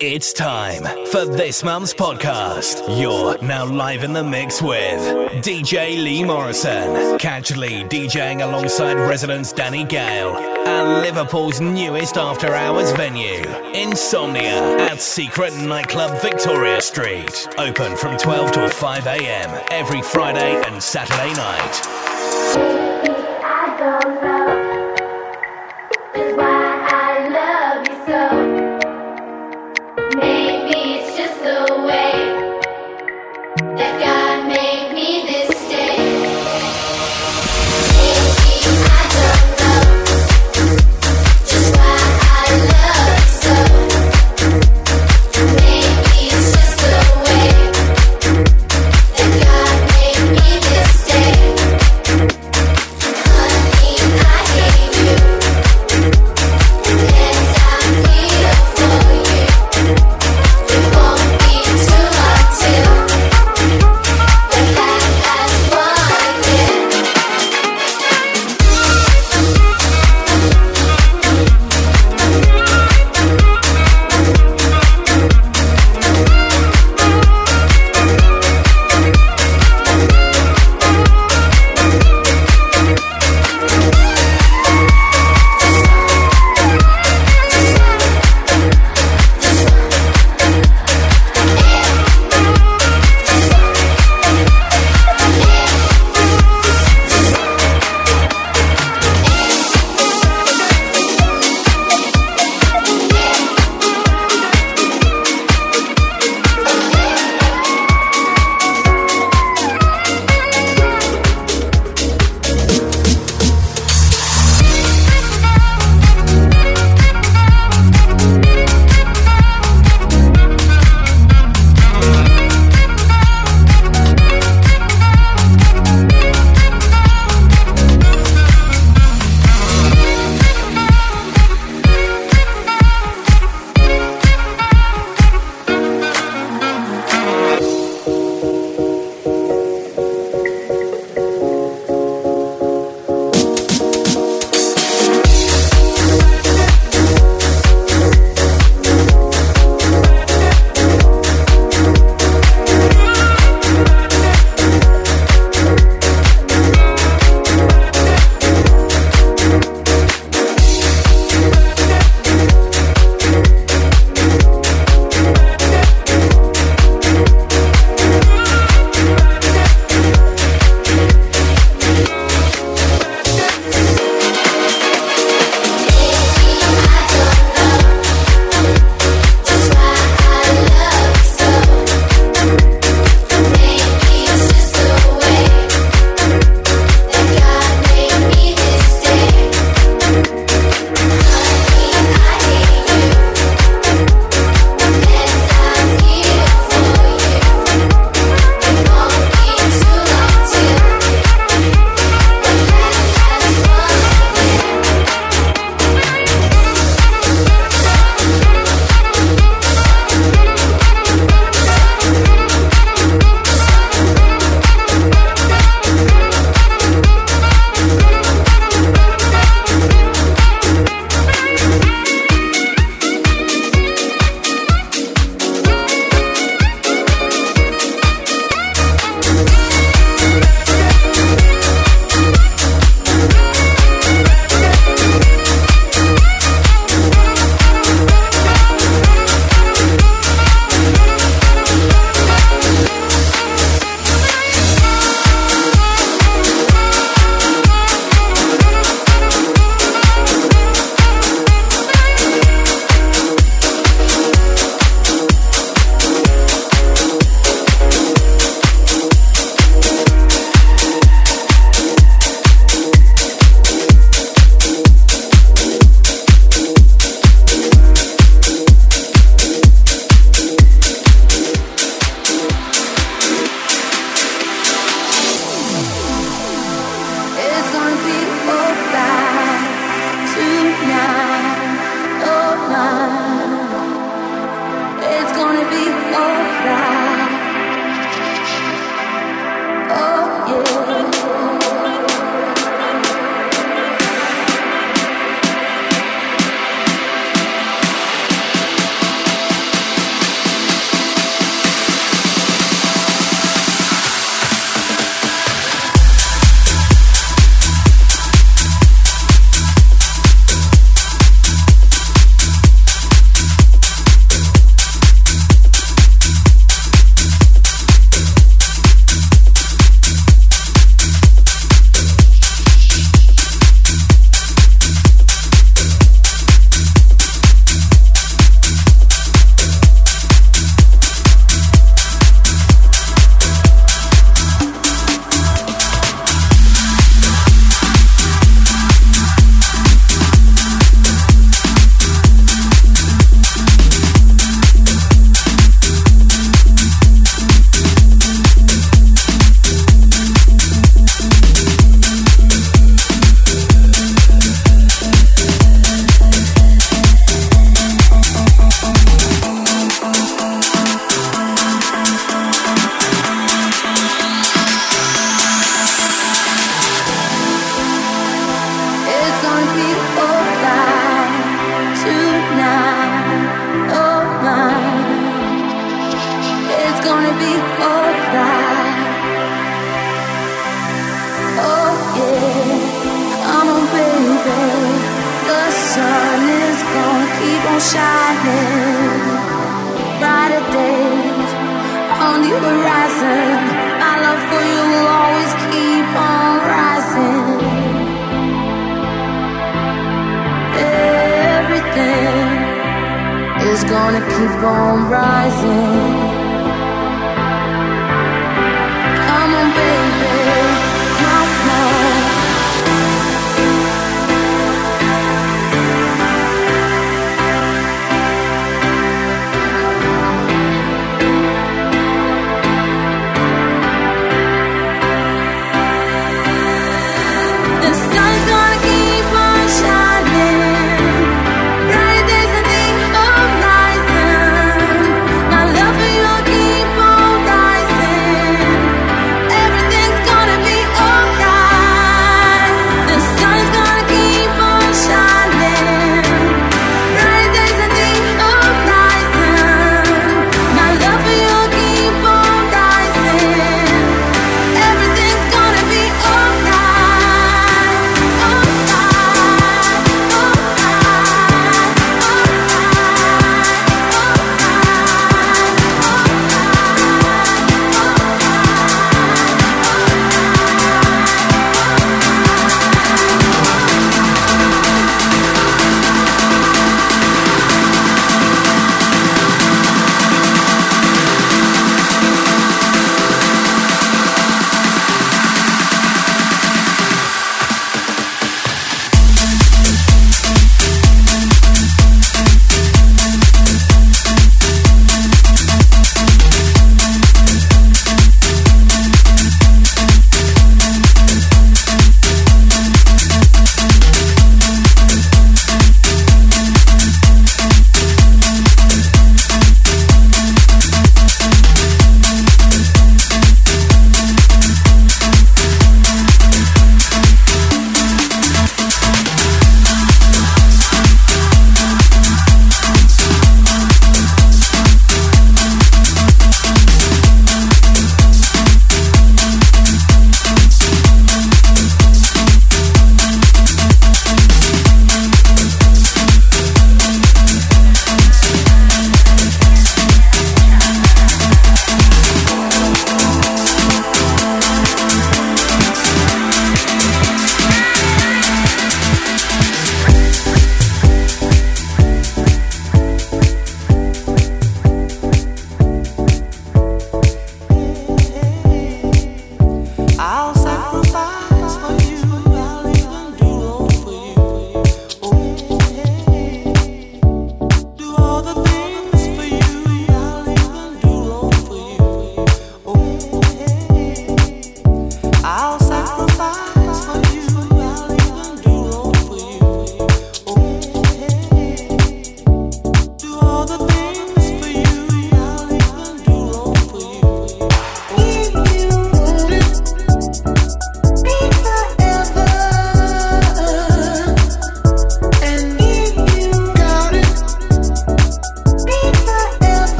It's time for this month's podcast. You're now live in the mix with DJ Lee Morrison. Lee DJing alongside residents Danny Gale and Liverpool's newest after hours venue, Insomnia at Secret Nightclub Victoria Street. Open from 12 till 5 a.m. every Friday and Saturday night.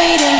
waiting.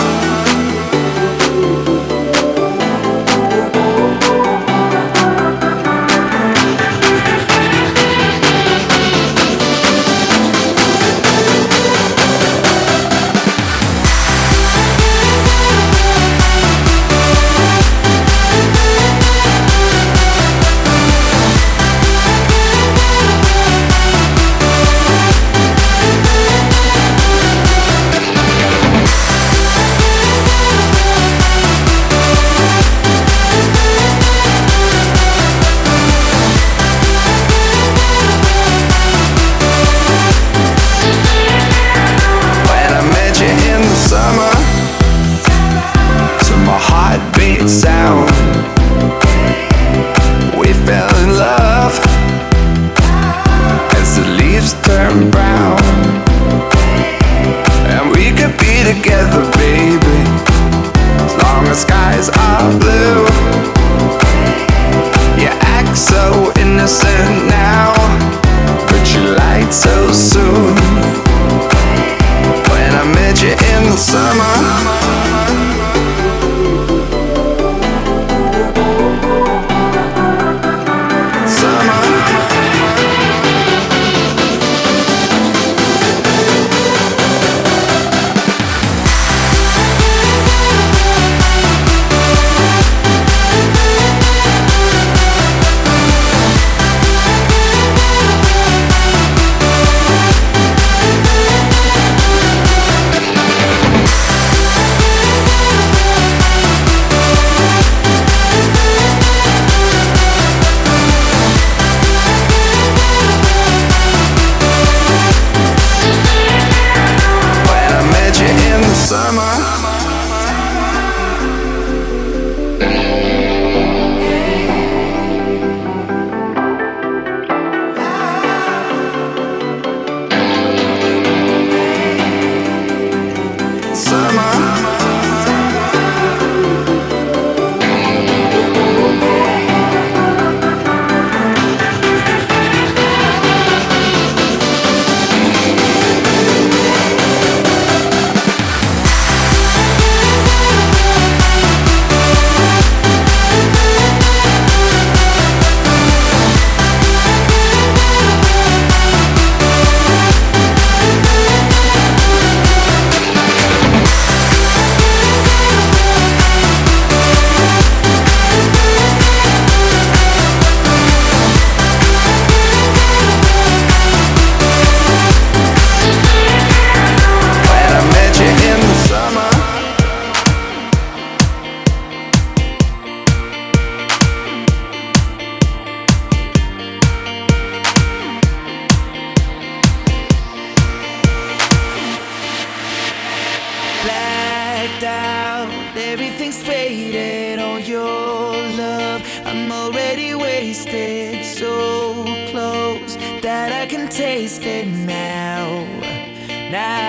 Now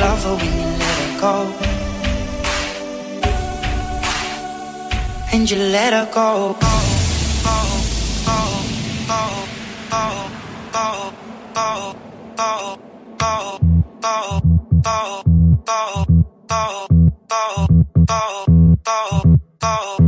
love her when you let her go. And you let her go. Go, go, go, go, go, go, go, go, go, go, go, go, go, go, go, go, go.